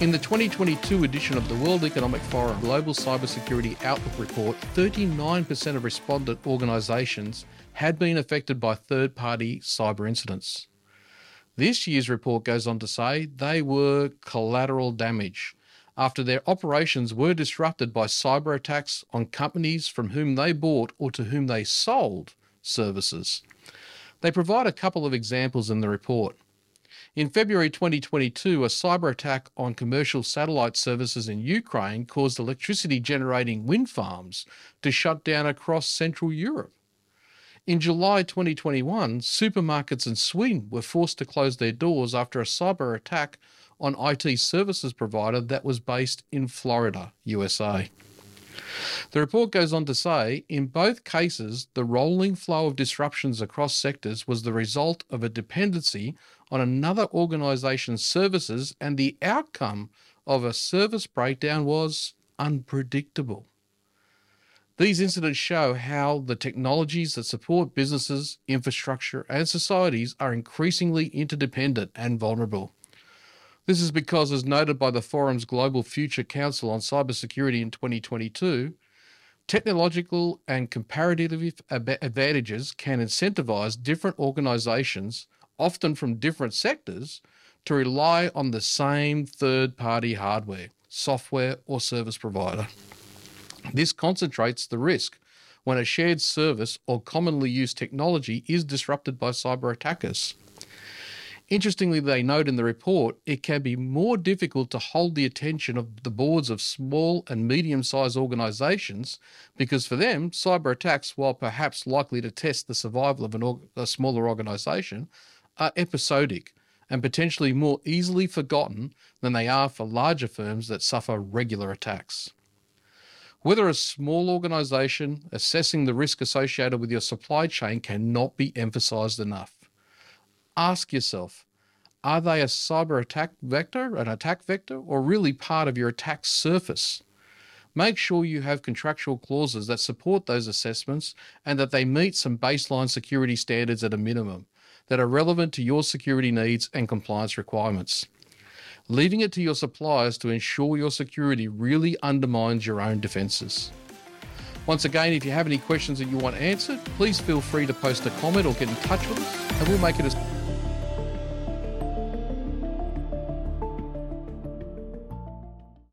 In the 2022 edition of the World Economic Forum Global Cybersecurity Outlook Report, 39% of respondent organisations had been affected by third party cyber incidents. This year's report goes on to say they were collateral damage after their operations were disrupted by cyber attacks on companies from whom they bought or to whom they sold services. They provide a couple of examples in the report. In February 2022, a cyber attack on commercial satellite services in Ukraine caused electricity generating wind farms to shut down across Central Europe. In July 2021, supermarkets in Sweden were forced to close their doors after a cyber attack on IT services provider that was based in Florida, USA. The report goes on to say in both cases, the rolling flow of disruptions across sectors was the result of a dependency on another organisation's services, and the outcome of a service breakdown was unpredictable. These incidents show how the technologies that support businesses, infrastructure, and societies are increasingly interdependent and vulnerable. This is because, as noted by the Forum's Global Future Council on Cybersecurity in 2022, technological and comparative advantages can incentivize different organizations, often from different sectors, to rely on the same third party hardware, software, or service provider. This concentrates the risk when a shared service or commonly used technology is disrupted by cyber attackers. Interestingly, they note in the report it can be more difficult to hold the attention of the boards of small and medium sized organisations because for them, cyber attacks, while perhaps likely to test the survival of a smaller organisation, are episodic and potentially more easily forgotten than they are for larger firms that suffer regular attacks. Whether a small organisation assessing the risk associated with your supply chain cannot be emphasised enough ask yourself are they a cyber attack vector, an attack vector, or really part of your attack surface? Make sure you have contractual clauses that support those assessments and that they meet some baseline security standards at a minimum that are relevant to your security needs and compliance requirements. Leaving it to your suppliers to ensure your security really undermines your own defences. Once again, if you have any questions that you want answered, please feel free to post a comment or get in touch with us, and we'll make it as